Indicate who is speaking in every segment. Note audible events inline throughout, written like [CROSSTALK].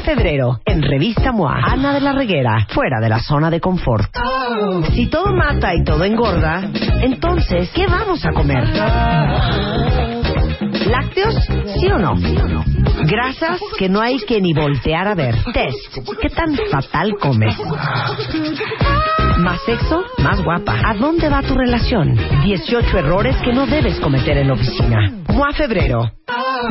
Speaker 1: Febrero, en Revista MOA, Ana de la Reguera, fuera de la zona de confort. Si todo mata y todo engorda, entonces, ¿qué vamos a comer? ¿Lácteos? ¿Sí o no? Grasas que no hay que ni voltear a ver. Test. ¿Qué tan fatal comes? Más sexo, más guapa. ¿A dónde va tu relación? 18 errores que no debes cometer en la oficina. MOA Febrero.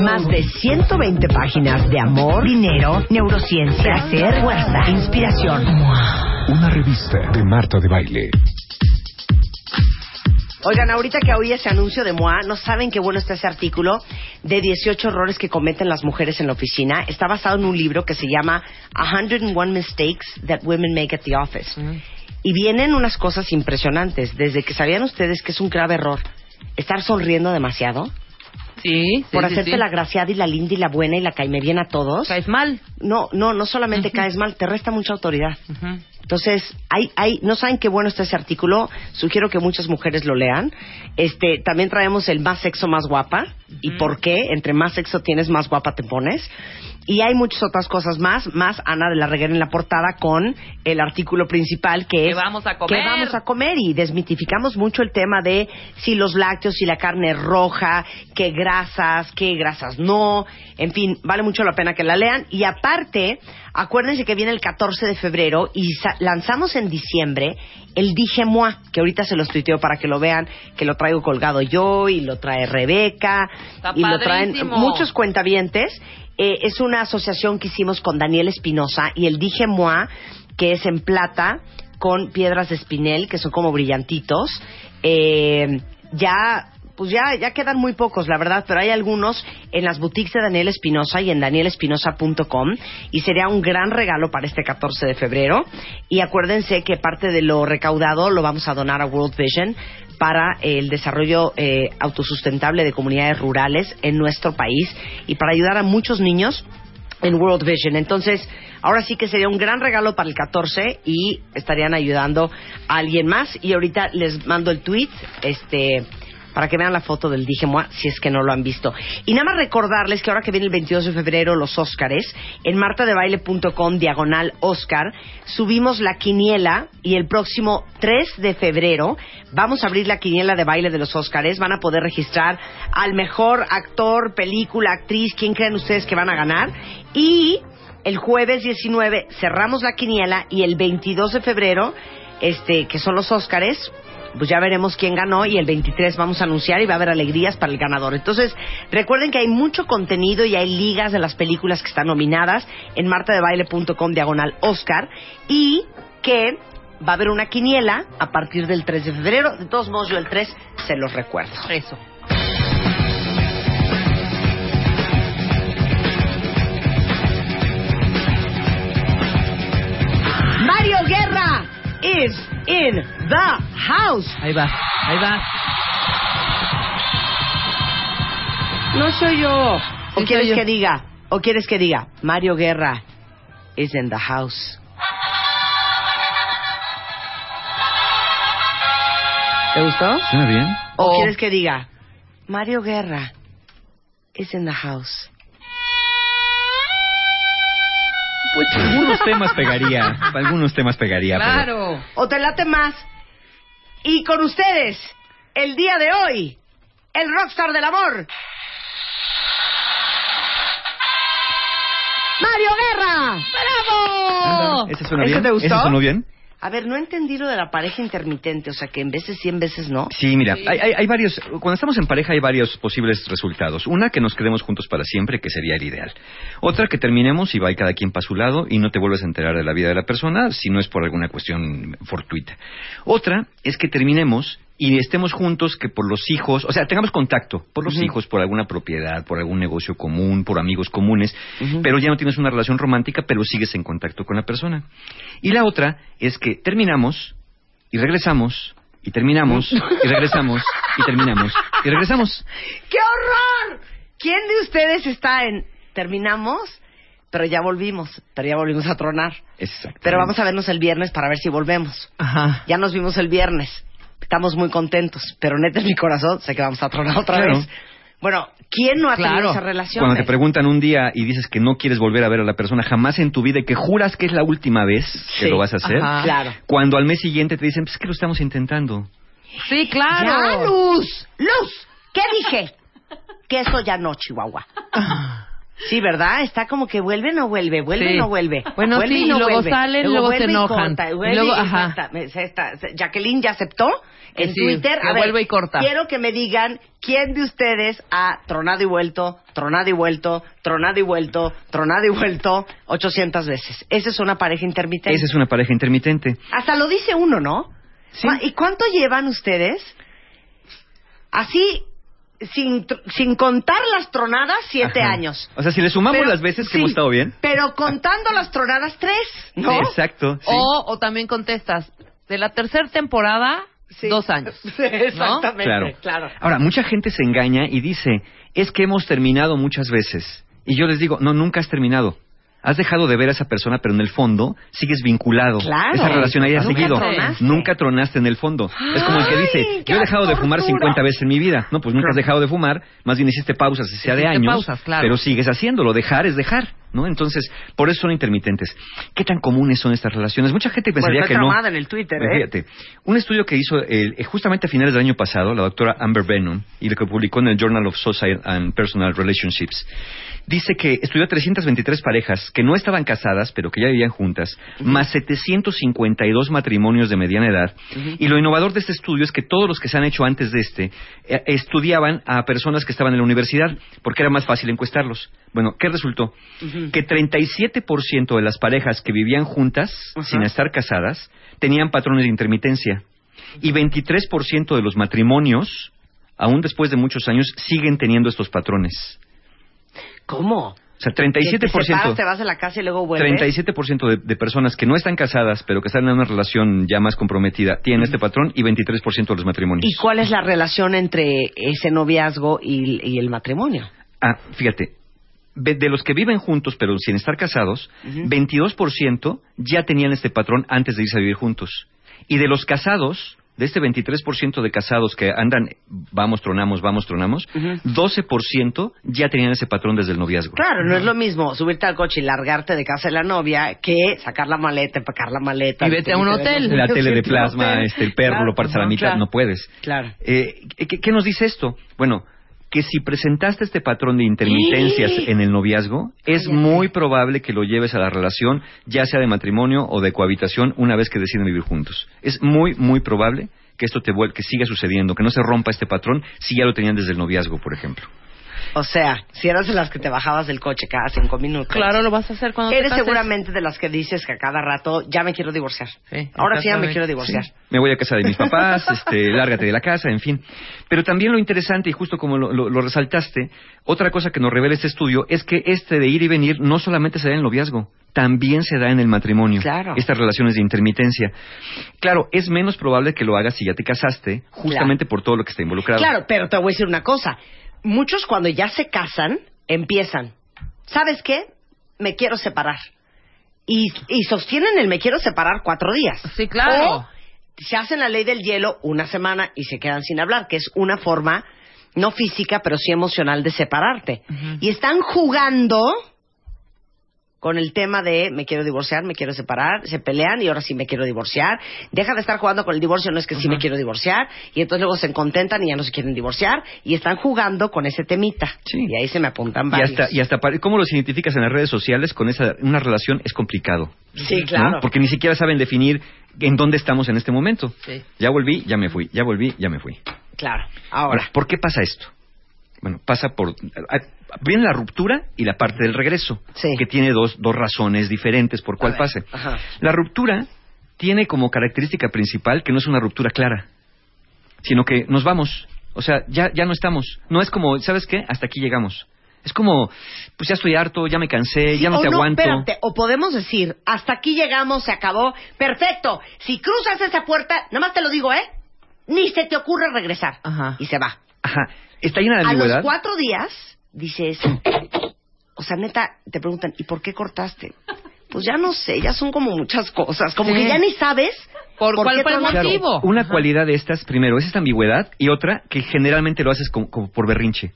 Speaker 1: Más de 120 páginas de amor, dinero, neurociencia, placer, fuerza, inspiración.
Speaker 2: Una revista de Marta de Baile.
Speaker 1: Oigan, ahorita que oí ese anuncio de MOA, no saben qué bueno está ese artículo de 18 errores que cometen las mujeres en la oficina. Está basado en un libro que se llama 101 Mistakes That Women Make at the Office. Y vienen unas cosas impresionantes. Desde que sabían ustedes que es un grave error estar sonriendo demasiado.
Speaker 3: Sí, sí,
Speaker 1: por
Speaker 3: sí,
Speaker 1: hacerte la graciada y la linda y la buena y la caime bien a todos.
Speaker 3: Caes mal.
Speaker 1: No, no, no solamente caes mal, te resta mucha autoridad. Entonces, hay, hay, no saben qué bueno está ese artículo. Sugiero que muchas mujeres lo lean. Este, también traemos el más sexo, más guapa. ¿Y por qué? Entre más sexo tienes, más guapa te pones. Y hay muchas otras cosas más, más Ana de la Reguera en la portada con el artículo principal que
Speaker 3: ¿Qué
Speaker 1: es
Speaker 3: vamos a comer?
Speaker 1: ¿Qué vamos a comer? Y desmitificamos mucho el tema de si los lácteos, si la carne es roja, qué grasas, qué grasas no. En fin, vale mucho la pena que la lean. Y aparte, acuérdense que viene el 14 de febrero y lanzamos en diciembre el Dije Moi, que ahorita se los tuiteo para que lo vean, que lo traigo colgado yo y lo trae Rebeca
Speaker 3: Está
Speaker 1: y lo traen muchos cuentavientes. Eh, es una asociación que hicimos con Daniel Espinosa y el Dije Moi, que es en plata con piedras de espinel, que son como brillantitos. Eh, ya, pues ya, ya quedan muy pocos, la verdad, pero hay algunos en las boutiques de Daniel Espinosa y en danielespinosa.com y sería un gran regalo para este 14 de febrero. Y acuérdense que parte de lo recaudado lo vamos a donar a World Vision para el desarrollo eh, autosustentable de comunidades rurales en nuestro país y para ayudar a muchos niños en World Vision. Entonces, ahora sí que sería un gran regalo para el 14 y estarían ayudando a alguien más. Y ahorita les mando el tweet, este para que vean la foto del Dije Moi, si es que no lo han visto. Y nada más recordarles que ahora que viene el 22 de febrero los Óscares, en martadebaile.com diagonal Óscar, subimos la quiniela y el próximo 3 de febrero vamos a abrir la quiniela de baile de los Óscares. Van a poder registrar al mejor actor, película, actriz, quién creen ustedes que van a ganar. Y el jueves 19 cerramos la quiniela y el 22 de febrero, este, que son los Óscares, pues ya veremos quién ganó y el 23 vamos a anunciar y va a haber alegrías para el ganador. Entonces, recuerden que hay mucho contenido y hay ligas de las películas que están nominadas en martadebaile.com diagonal Oscar y que va a haber una quiniela a partir del 3 de febrero. De todos modos, yo el 3 se los recuerdo.
Speaker 3: Eso.
Speaker 1: Mario Guerra is in the house.
Speaker 3: Ahí va, ahí va.
Speaker 1: No soy yo. ¿O
Speaker 3: Sí
Speaker 1: quieres
Speaker 3: yo.
Speaker 1: que diga? ¿O quieres que diga? Mario Guerra is in the house. ¿Te gustó?
Speaker 4: Suena bien.
Speaker 1: ¿O
Speaker 3: Oh.
Speaker 1: quieres que diga? Mario Guerra is in the house.
Speaker 4: Pues algunos temas pegaría. Algunos temas pegaría. pero-
Speaker 3: Claro.
Speaker 1: ¿O te late más? Y con ustedes, el día de hoy, el rockstar del amor. ¡Mario Guerra! ¡Bravo!
Speaker 4: ¿Ese suena
Speaker 1: ¿Ese
Speaker 4: bien?
Speaker 1: te gustó?
Speaker 4: ¿Ese sonó bien?
Speaker 1: A ver, no entendí lo de la pareja intermitente, o sea, que en veces sí, en veces no.
Speaker 4: Sí, mira, Hay, hay- hay varios. Cuando estamos en pareja hay varios posibles resultados. Una, que nos quedemos juntos para siempre, que sería el ideal. Otra, que terminemos y va cada quien para su lado y no te vuelves a enterar de la vida de la persona si no es por alguna cuestión fortuita. Otra es que terminemos y estemos juntos que por los hijos, o sea, tengamos contacto por los hijos, por alguna propiedad, por algún negocio común, por amigos comunes, pero ya no tienes una relación romántica, pero sigues en contacto con la persona. Y la otra es que terminamos y regresamos y terminamos y regresamos y terminamos y regresamos.
Speaker 1: ¡Qué horror! ¿Quién de ustedes está en terminamos, pero ya volvimos, pero ya volvimos a tronar?
Speaker 4: Exacto.
Speaker 1: Pero vamos a vernos el viernes para ver si volvemos.
Speaker 3: Ajá.
Speaker 1: Ya nos vimos el viernes. Estamos muy contentos, pero neta en mi corazón sé que vamos a tronar otra
Speaker 4: Claro.
Speaker 1: vez. Bueno, ¿quién no ha tenido
Speaker 3: Claro.
Speaker 1: esa relación?
Speaker 4: Cuando te preguntan un día y dices que no quieres volver a ver a la persona jamás en tu vida y que juras que es la última vez que
Speaker 1: Sí.
Speaker 4: lo vas a hacer,
Speaker 3: Ajá.
Speaker 1: Claro.
Speaker 4: cuando al mes siguiente te dicen, pues es que lo estamos intentando.
Speaker 3: Sí, claro.
Speaker 1: ¡Ya, Luz! ¡Luz! ¿Qué dije? Que eso ya no, Chihuahua. Sí, ¿verdad? Está como que vuelve no vuelve, vuelve
Speaker 3: Sí.
Speaker 1: no vuelve.
Speaker 3: Bueno,
Speaker 1: vuelve
Speaker 3: sí,
Speaker 1: y no
Speaker 3: luego
Speaker 1: vuelve.
Speaker 3: salen, luego se
Speaker 1: y
Speaker 3: enojan.
Speaker 1: corta,
Speaker 3: Y
Speaker 1: vuelve
Speaker 3: luego,
Speaker 1: y
Speaker 3: ajá.
Speaker 1: esta- Jacqueline ya aceptó en
Speaker 3: sí,
Speaker 1: Twitter. A ver,
Speaker 3: vuelve y corta.
Speaker 1: Quiero que me digan quién de ustedes ha tronado y vuelto, tronado y vuelto, tronado y vuelto, tronado y vuelto 800 veces. Esa es una pareja intermitente.
Speaker 4: Esa es una pareja intermitente.
Speaker 1: Hasta lo dice uno, ¿no?
Speaker 4: Sí.
Speaker 1: ¿Y cuánto llevan ustedes? Así, sin, sin contar las tronadas, siete
Speaker 4: Ajá.
Speaker 1: años.
Speaker 4: O sea, si le sumamos
Speaker 1: Pero-
Speaker 4: las veces que
Speaker 1: sí,
Speaker 4: hemos estado bien.
Speaker 1: Pero contando las tronadas, tres, ¿no?
Speaker 4: Exacto. sí.
Speaker 3: O, o también contestas, de la tercera temporada,
Speaker 1: Sí.
Speaker 3: dos años. [LAUGHS]
Speaker 1: Sí, exactamente,
Speaker 4: Claro.
Speaker 1: claro.
Speaker 4: Ahora, mucha gente se engaña y dice, es que hemos terminado muchas veces. Y yo les digo, no, nunca has terminado. Has dejado de ver a esa persona, pero en el fondo sigues vinculado.
Speaker 1: Claro.
Speaker 4: Esa relación ahí ha seguido.
Speaker 1: tronaste.
Speaker 4: Nunca tronaste en el fondo. es como el que dice,
Speaker 1: ¡Ay, qué
Speaker 4: yo he dejado de fumar
Speaker 1: tortura!
Speaker 4: 50 veces en mi vida. No, pues nunca has dejado de fumar, más bien hiciste pausas, si sea de años,
Speaker 3: pausas, claro.
Speaker 4: pero sigues haciéndolo. Dejar es dejar, ¿no? Entonces, por eso son intermitentes. ¿Qué tan comunes son estas relaciones? Mucha gente pensaría
Speaker 1: Bueno,
Speaker 4: que no.
Speaker 1: en el Twitter, ¿eh?
Speaker 4: Fíjate, un estudio que hizo el- eh, justamente a finales del año pasado la doctora Amber Venom y lo que publicó en el Journal of Social and Personal Relationships dice que estudió a 323 parejas que no estaban casadas pero que ya vivían juntas, más 752 matrimonios de mediana edad. Y lo innovador de este estudio es que todos los que se han hecho antes de este eh, estudiaban a personas que estaban en la universidad porque era más fácil encuestarlos. Bueno, ¿qué resultó? Que 37% de las parejas que vivían juntas sin estar casadas tenían patrones de intermitencia y 23% de los matrimonios, aún después de muchos años, siguen teniendo estos patrones.
Speaker 1: ¿Cómo?
Speaker 4: O sea,
Speaker 1: Que te separas,
Speaker 4: 37%,
Speaker 1: te vas a la casa y luego vuelves.
Speaker 4: 37% de, de personas que no están casadas, pero que están en una relación ya más comprometida, tienen este patrón y 23% de los matrimonios.
Speaker 1: ¿Y cuál es la relación entre ese noviazgo y, y el matrimonio?
Speaker 4: Ah, fíjate, de, de los que viven juntos pero sin estar casados, 22% ya tenían este patrón antes de irse a vivir juntos. Y de los casados, de este 23% de casados que andan, vamos, tronamos, vamos, tronamos, 12% ya tenían ese patrón desde el noviazgo.
Speaker 1: Claro, no es lo mismo subirte al coche y largarte de casa de la novia que sacar la maleta, empacar la maleta.
Speaker 3: Y vete a un hotel.
Speaker 4: La tele de plasma, [LAUGHS] este, el perro
Speaker 1: Claro,
Speaker 4: lo partes a la mitad,
Speaker 1: claro.
Speaker 4: no puedes.
Speaker 1: Claro.
Speaker 4: Eh, ¿qué, qué nos dice esto? Bueno, que si presentaste este patrón de intermitencias
Speaker 1: ¡Sí!
Speaker 4: en el noviazgo, es muy probable que lo lleves a la relación, ya sea de matrimonio o de cohabitación, una vez que deciden vivir juntos. Es muy, muy probable que esto te vuel- que siga sucediendo, que no se rompa este patrón si ya lo tenían desde el noviazgo, por ejemplo.
Speaker 1: O sea, si eras de las que te bajabas del coche cada cinco minutos.
Speaker 3: Claro, lo vas a hacer cuando te
Speaker 1: Eres
Speaker 3: cases.
Speaker 1: seguramente de las que dices que a cada rato ya me quiero divorciar.
Speaker 3: Sí,
Speaker 1: Ahora sí ya me quiero divorciar.
Speaker 4: Me voy a casa de mis papás, [LAUGHS] este, lárgate de la casa, en fin. Pero también lo interesante, y justo como lo, lo- lo resaltaste, otra cosa que nos revela este estudio es que este de ir y venir no solamente se da en el noviazgo, también se da en el matrimonio.
Speaker 1: Claro.
Speaker 4: Estas relaciones de intermitencia. Claro, es menos probable que lo hagas si ya te casaste, justamente por todo lo que está involucrado.
Speaker 1: Claro, pero te voy a decir una cosa. Muchos cuando ya se casan, empiezan. ¿Sabes qué? Me quiero separar. Y, y sostienen el me quiero separar cuatro días.
Speaker 3: Sí, claro.
Speaker 1: O se hacen la ley del hielo una semana y se quedan sin hablar, que es una forma no física, pero sí emocional de separarte. Y están jugando con el tema de me quiero divorciar, me quiero separar, se pelean y ahora sí me quiero divorciar. Deja de estar jugando con el divorcio, no es que sí me quiero divorciar. Y entonces luego se contentan y ya no se quieren divorciar y están jugando con ese temita.
Speaker 4: Sí.
Speaker 1: Y ahí se me apuntan
Speaker 4: Y
Speaker 1: varios.
Speaker 4: hasta, y hasta cómo los identificas en las redes sociales con esa una relación es complicado.
Speaker 1: Sí,
Speaker 4: ¿no?
Speaker 1: claro.
Speaker 4: Porque ni siquiera saben definir en dónde estamos en este momento.
Speaker 3: Sí.
Speaker 4: Ya volví, ya me fui, ya volví, ya me fui.
Speaker 1: Claro. Ahora.
Speaker 4: ¿por qué pasa esto? Bueno, pasa por... Viene la ruptura y la parte del regreso,
Speaker 1: Sí.
Speaker 4: que tiene dos, dos razones diferentes por cuál pase.
Speaker 1: ajá.
Speaker 4: La ruptura tiene como característica principal que no es una ruptura clara. sino que nos vamos. O sea, ya, ya no estamos. No es como, ¿sabes qué? Hasta aquí llegamos. Es como, pues ya estoy harto, ya me cansé, ya no te aguanto.
Speaker 1: espérate, o podemos decir, hasta aquí llegamos, se acabó, perfecto. Si cruzas esa puerta, nada más te lo digo, ¿eh? Ni se te ocurre regresar.
Speaker 3: Ajá.
Speaker 1: Y se va.
Speaker 4: Ajá. Está llena de
Speaker 1: A
Speaker 4: ambigüedad.
Speaker 1: los cuatro días, dices, o sea, neta, te preguntan, ¿y por qué cortaste? Pues ya no sé, ya son como muchas cosas, como
Speaker 3: Sí.
Speaker 1: que ya ni sabes
Speaker 3: ¿Por cuál
Speaker 1: qué
Speaker 3: fue el
Speaker 1: tronaste.
Speaker 4: Claro,
Speaker 3: motivo?
Speaker 4: una
Speaker 3: Ajá.
Speaker 4: cualidad de estas, primero, es esta ambigüedad y otra que generalmente lo haces como, como por berrinche.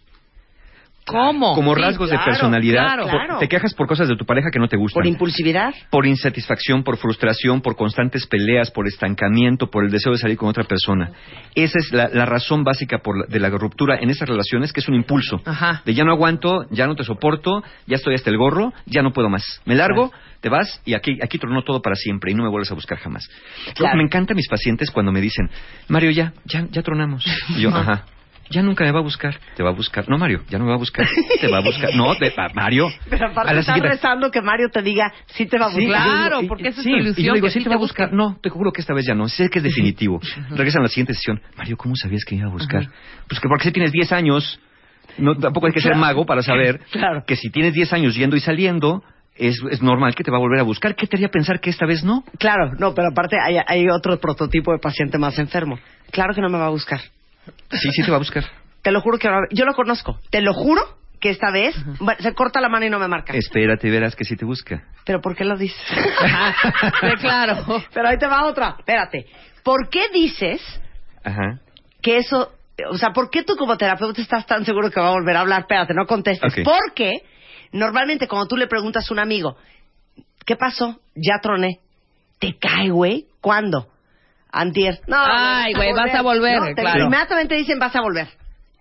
Speaker 3: ¿Cómo?
Speaker 4: Como
Speaker 3: Sí,
Speaker 4: rasgos
Speaker 3: claro,
Speaker 4: de personalidad.
Speaker 3: claro.
Speaker 4: Por-
Speaker 1: Claro.
Speaker 4: Te quejas por cosas de tu pareja que no te gustan.
Speaker 1: Por impulsividad.
Speaker 4: por insatisfacción, por frustración, por constantes peleas, por estancamiento, por el deseo de salir con otra persona. Esa es la, la razón básica por la- de la ruptura en esas relaciones, que es un impulso.
Speaker 3: Ajá.
Speaker 4: De ya no aguanto, ya no te soporto, ya estoy hasta el gorro, ya no puedo más. Me largo, te vas y aquí, aquí tronó todo para siempre y no me vuelves a buscar jamás.
Speaker 1: Claro.
Speaker 4: Me encantan mis pacientes cuando me dicen, Mario, ya, ya, ya tronamos. Y yo, [LAUGHS] ajá. Ya nunca me va a buscar. Te va a buscar. No, Mario, ya no me va a buscar. Te va a buscar. No, te, Mario. [LAUGHS]
Speaker 1: Pero
Speaker 4: A
Speaker 1: aparte
Speaker 4: la
Speaker 1: estás
Speaker 4: siguiente-
Speaker 1: rezando que Mario te diga, sí te va a
Speaker 4: Sí,
Speaker 1: buscar.
Speaker 3: Claro, porque esa es
Speaker 4: sí,
Speaker 3: tu ilusión,
Speaker 4: Y yo digo,
Speaker 3: que
Speaker 4: sí te va a buscar.
Speaker 3: busque.
Speaker 4: No, te juro que esta vez ya no. Sé que es definitivo. [LAUGHS] Regresan a la siguiente sesión. Mario, ¿cómo sabías que me iba a buscar? Pues que porque si tienes 10 años, no, tampoco hay que ser mago para saber [LAUGHS]
Speaker 1: Claro.
Speaker 4: que si tienes 10 años yendo y saliendo, es, es normal que te va a volver a buscar. ¿Qué te haría pensar que esta vez no?
Speaker 1: Claro, no, pero aparte hay, hay otro prototipo de paciente más enfermo. Claro que no me va a buscar.
Speaker 4: Sí, sí te va a buscar.
Speaker 1: Te lo juro que va a- yo lo conozco. Te lo juro que esta vez se corta la mano y no me marca.
Speaker 4: Espérate y verás que sí te busca.
Speaker 1: Pero ¿por qué lo dices? [LAUGHS]
Speaker 3: Sí, claro.
Speaker 1: Pero ahí te va otra. Espérate. ¿Por qué dices
Speaker 4: Ajá.
Speaker 1: que eso, o sea, ¿por qué tú como terapeuta estás tan seguro que va a volver a hablar? Espérate, no contestes. Porque normalmente cuando tú le preguntas a un amigo, ¿qué pasó? Ya troné. ¿Te cae, güey? ¿Cuándo? Antier. No,
Speaker 3: Ay, güey, vas a volver,
Speaker 1: No, te-
Speaker 3: claro.
Speaker 1: Inmediatamente dicen vas a volver.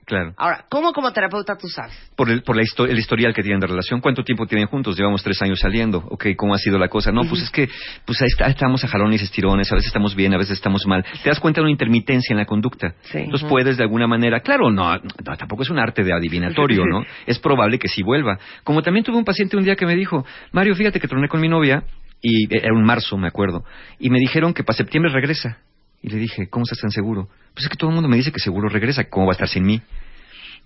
Speaker 4: Claro.
Speaker 1: Ahora, ¿cómo como terapeuta tú sabes?
Speaker 4: Por, el, por la histo- el historial que tienen de relación. ¿Cuánto tiempo tienen juntos? Llevamos tres años saliendo. Ok, ¿cómo ha sido la cosa? No, pues es que pues ahí está- estamos a jalones y estirones. A veces estamos bien, a veces estamos mal. Te das cuenta de una intermitencia en la conducta.
Speaker 1: Sí.
Speaker 4: Entonces puedes de alguna manera... Claro, no, no, tampoco es un arte de adivinatorio, ¿no? Es probable que sí vuelva. Como también tuve un paciente un día que me dijo, Mario, fíjate que troné con mi novia y era un marzo, me acuerdo. Y me dijeron que para septiembre regresa. Y le dije, ¿cómo estás tan seguro? Pues es que todo el mundo me dice que seguro regresa. ¿Cómo va a estar sin mí?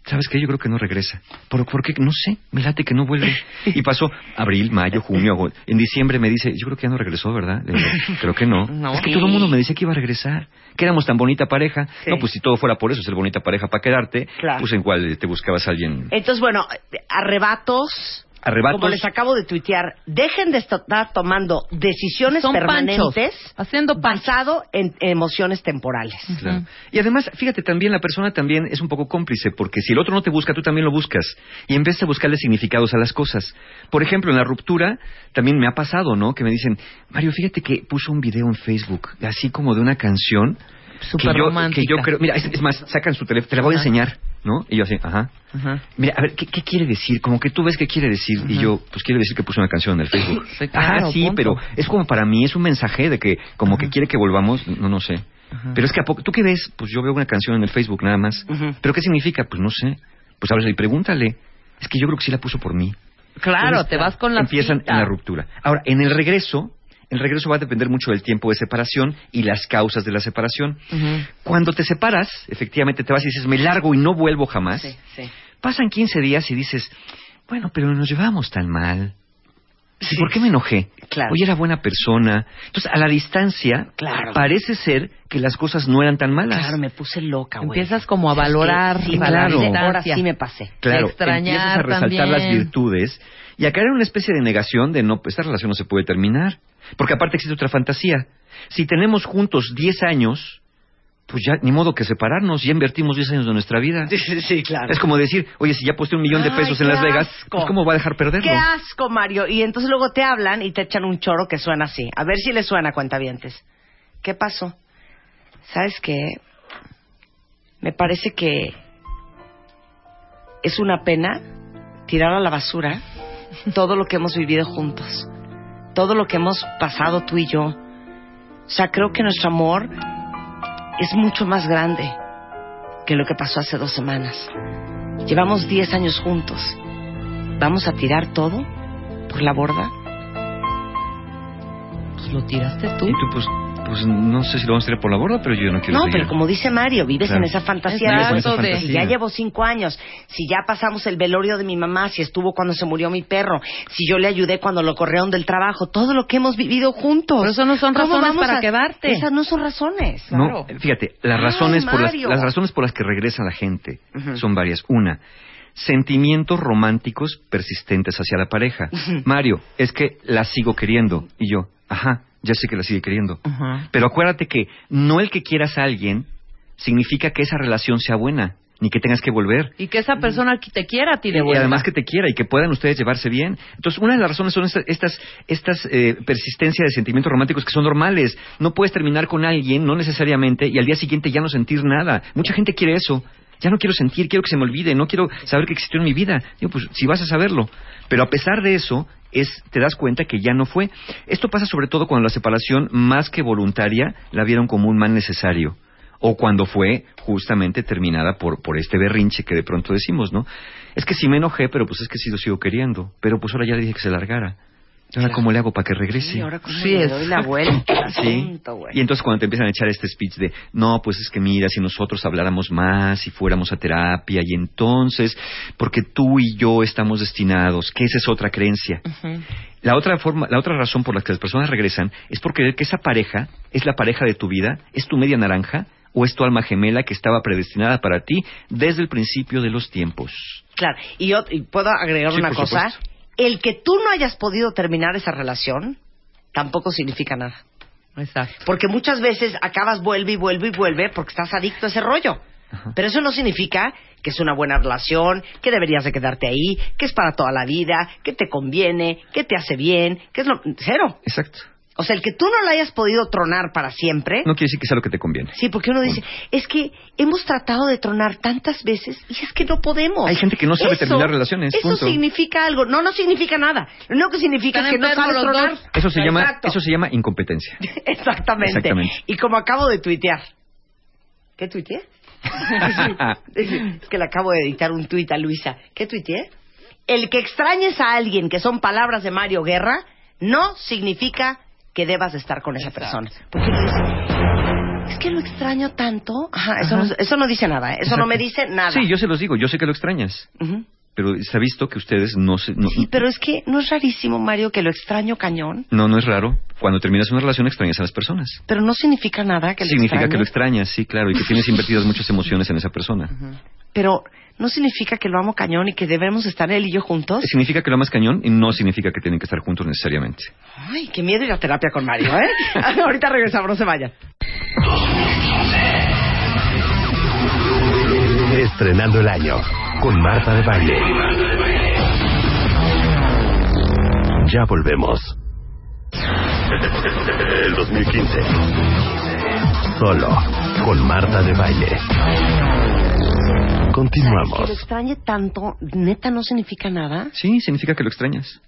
Speaker 4: ¿Sabes qué? Yo creo que no regresa. ¿Por, por qué? No sé. Me late que no vuelve. [LAUGHS] Y pasó abril, mayo, junio. En diciembre me dice, yo creo que ya no regresó, ¿verdad? Digo, [LAUGHS] creo que no.
Speaker 3: No.
Speaker 4: Es que todo el mundo me decía que iba a regresar. Que éramos tan bonita pareja.
Speaker 1: Sí.
Speaker 4: No, pues si todo fuera por eso, ser bonita pareja para quedarte,
Speaker 1: Claro.
Speaker 4: pues en cuál te buscabas a alguien.
Speaker 1: Entonces, bueno, arrebatos.
Speaker 4: Arrebatos.
Speaker 1: Como les acabo de tuitear, dejen de estar tomando decisiones
Speaker 3: Son
Speaker 1: permanentes
Speaker 3: panchos, haciendo
Speaker 1: basado en emociones temporales.
Speaker 4: Claro. Y además, fíjate, también la persona también es un poco cómplice, porque si el otro no te busca, tú también lo buscas. Y en vez de buscarle significados a las cosas. Por ejemplo, en la ruptura, también me ha pasado, ¿no? Que me dicen, Mario, fíjate que puso un video en Facebook, así como de una canción.
Speaker 3: Súper
Speaker 4: que yo,
Speaker 3: romántica.
Speaker 4: que yo creo, mira, es, es más, sacan su teléfono, te la voy a enseñar, ¿no? Y yo así, ajá.
Speaker 3: Ajá.
Speaker 4: Mira, a ver, ¿qué, qué quiere decir? Como que tú ves qué quiere decir. Y yo, pues quiere decir que puso una canción en el Facebook. [LAUGHS]
Speaker 3: Sí, claro,
Speaker 4: ah, sí,
Speaker 3: punto.
Speaker 4: pero es como para mí, es un mensaje de que como que quiere que volvamos, no, no sé. Pero es que a poco, ¿tú qué ves? Pues yo veo una canción en el Facebook nada más. ¿Pero qué significa? Pues no sé. Pues ahora y pregúntale. Es que yo creo que sí la puso por mí.
Speaker 3: Claro,
Speaker 4: Entonces,
Speaker 3: te vas con la
Speaker 4: Empiezan
Speaker 3: pinta.
Speaker 4: en la ruptura. Ahora, en el regreso, el regreso va a depender mucho del tiempo de separación y las causas de la separación. Cuando te separas, efectivamente te vas y dices, me largo y no vuelvo jamás.
Speaker 1: Sí, sí.
Speaker 4: Pasan 15 días y dices, bueno, pero nos llevamos tan mal. ¿Y ¿Por qué me enojé?
Speaker 1: Claro.
Speaker 4: Hoy era buena persona. Entonces, a la distancia,
Speaker 1: Claro.
Speaker 4: parece ser que las cosas no eran tan malas.
Speaker 1: Claro, me puse loca, güey.
Speaker 3: Empiezas como a valorar
Speaker 1: sí,
Speaker 4: claro.
Speaker 3: distancia.
Speaker 1: Ahora sí me pasé.
Speaker 4: Claro,
Speaker 3: extrañar
Speaker 4: empiezas a resaltar
Speaker 3: también.
Speaker 4: las virtudes y a caer en una especie de negación de no, pues esta relación no se puede terminar. Porque aparte existe otra fantasía. Si tenemos juntos 10 años, pues ya ni modo que separarnos, ya invertimos 10 años de nuestra vida.
Speaker 1: sí, claro.
Speaker 4: Es como decir, oye, si ya posté un millón de
Speaker 1: Ay,
Speaker 4: pesos en Las Vegas, pues ¿cómo va a dejar perderlo?
Speaker 1: Qué asco, Mario. Y entonces luego te hablan y te echan un choro que suena así. A ver si le suena, cuentavientes. ¿Qué pasó? ¿Sabes qué? Me parece que es una pena tirar a la basura todo lo que hemos vivido juntos. Todo lo que hemos pasado tú y yo. O sea, creo que nuestro amor es mucho más grande que lo que pasó hace dos semanas. Llevamos 10 años juntos. ¿Vamos a tirar todo por la borda?
Speaker 3: Pues lo tiraste tú.
Speaker 4: Pues, Pues no sé si lo vamos a tirar por la borda, pero yo no quiero
Speaker 1: No,
Speaker 4: seguir.
Speaker 1: pero como dice Mario, vives
Speaker 4: Claro.
Speaker 1: en esa fantasía. De,
Speaker 4: esa
Speaker 1: Si ya llevo cinco años, si ya pasamos el velorio de mi mamá, si estuvo cuando se murió mi perro, si yo le ayudé cuando lo corrieron del trabajo, todo lo que hemos vivido juntos.
Speaker 3: Pero eso no son
Speaker 1: ¿Cómo
Speaker 3: razones
Speaker 1: vamos
Speaker 3: para
Speaker 1: a-
Speaker 3: quedarte.
Speaker 1: Esas no son razones.
Speaker 4: No, fíjate, las
Speaker 1: Ay,
Speaker 4: razones por las, las razones por las que regresa la gente son varias. Una, sentimientos románticos persistentes hacia la pareja. Mario, es que la sigo queriendo. Y yo, ajá, ya sé que la sigue queriendo.
Speaker 3: Ajá.
Speaker 4: Pero acuérdate que no el que quieras a alguien significa que esa relación sea buena, ni que tengas que volver.
Speaker 3: Y que esa persona que te quiera a ti de
Speaker 4: Y además que te quiera y que puedan ustedes llevarse bien. Entonces, una de las razones son estas, estas, estas eh, persistencias de sentimientos románticos que son normales. No puedes terminar con alguien, no necesariamente, y al día siguiente ya no sentir nada. Mucha gente quiere eso. Ya no quiero sentir, quiero que se me olvide, no quiero saber que existió en mi vida. Digo, pues si vas a saberlo. Pero a pesar de eso, es, te das cuenta que ya no fue. Esto pasa sobre todo cuando la separación, más que voluntaria, la vieron como un mal necesario o cuando fue justamente terminada por, por este berrinche que de pronto decimos, ¿no? Es que sí me enojé, pero pues es que sí lo sigo queriendo. Pero pues ahora ya le dije que se largara. ¿Y ahora cómo le hago para que regrese?
Speaker 1: Sí, ahora cómo
Speaker 3: Sí,
Speaker 1: le
Speaker 3: es-
Speaker 1: doy la vuelta [LAUGHS]
Speaker 4: Sí. Y entonces cuando te empiezan a echar este speech de, no, pues es que mira, si nosotros habláramos más, si fuéramos a terapia, y entonces, porque tú y yo estamos destinados, que esa es otra creencia. La otra forma, la otra razón por la que las personas regresan es por creer que esa pareja es la pareja de tu vida, es tu media naranja o es tu alma gemela que estaba predestinada para ti desde el principio de los tiempos.
Speaker 1: Claro, y yo y puedo agregar
Speaker 4: Sí,
Speaker 1: una cosa.
Speaker 4: supuesto.
Speaker 1: El que tú no hayas podido terminar esa relación tampoco significa nada.
Speaker 3: Exacto.
Speaker 1: Porque muchas veces acabas, vuelve y vuelve y vuelve porque estás adicto a ese rollo. Pero eso no significa que es una buena relación, que deberías de quedarte ahí, que es para toda la vida, que te conviene, que te hace bien, que es lo... Cero.
Speaker 4: Exacto.
Speaker 1: O sea, el que tú no lo hayas podido tronar para siempre...
Speaker 4: No quiere decir que sea lo que te conviene.
Speaker 1: Sí, porque uno dice, es que hemos tratado de tronar tantas veces y es que no podemos.
Speaker 4: Hay gente que no sabe terminar relaciones,
Speaker 1: Eso
Speaker 4: punto.
Speaker 1: significa algo. No, no significa nada. Lo único que significa
Speaker 3: Están
Speaker 1: es que no sabes tronar.
Speaker 3: dos.
Speaker 4: Eso se llama, eso se llama incompetencia. [LAUGHS]
Speaker 1: Exactamente.
Speaker 4: Exactamente.
Speaker 1: Y como acabo de tuitear. ¿Qué tuiteé? [LAUGHS] es que le acabo de dictar un tuit a Luisa. ¿Qué tuiteé? El que extrañes a alguien, que son palabras de Mario Guerra, no significa que debas de estar con esa persona. Porque es que lo extraño tanto. Ajá, eso, No, eso no dice nada, ¿eh? eso no me dice nada.
Speaker 4: Sí, yo se los digo, yo sé que lo extrañas,
Speaker 1: Ujú.
Speaker 4: pero se ha visto que ustedes no se... No,
Speaker 1: Sí, pero es que no es rarísimo, Mario, que lo extraño cañón,
Speaker 4: no, no es raro. Cuando terminas una relación extrañas a las personas.
Speaker 1: pero no significa nada que lo
Speaker 4: Significa que
Speaker 1: extrañe.
Speaker 4: lo extrañas, sí, claro, y que tienes invertidas muchas emociones en esa persona.
Speaker 1: Pero no significa que lo amo cañón y que debemos estar él y yo juntos.
Speaker 4: Significa que lo amas cañón y no significa que tienen que estar juntos necesariamente.
Speaker 1: Ay, qué miedo ir a terapia con Mario, ¿eh? [LAUGHS] [LAUGHS] Ahorita regresamos, no se vayan.
Speaker 5: Estrenando el año con Marta de Baile. Ya volvemos. El 2015. Solo con Marta de Baile.
Speaker 1: Que
Speaker 5: Continuamos.
Speaker 1: lo extrañe tanto, neta, no significa nada.
Speaker 4: Sí, significa que lo extrañas.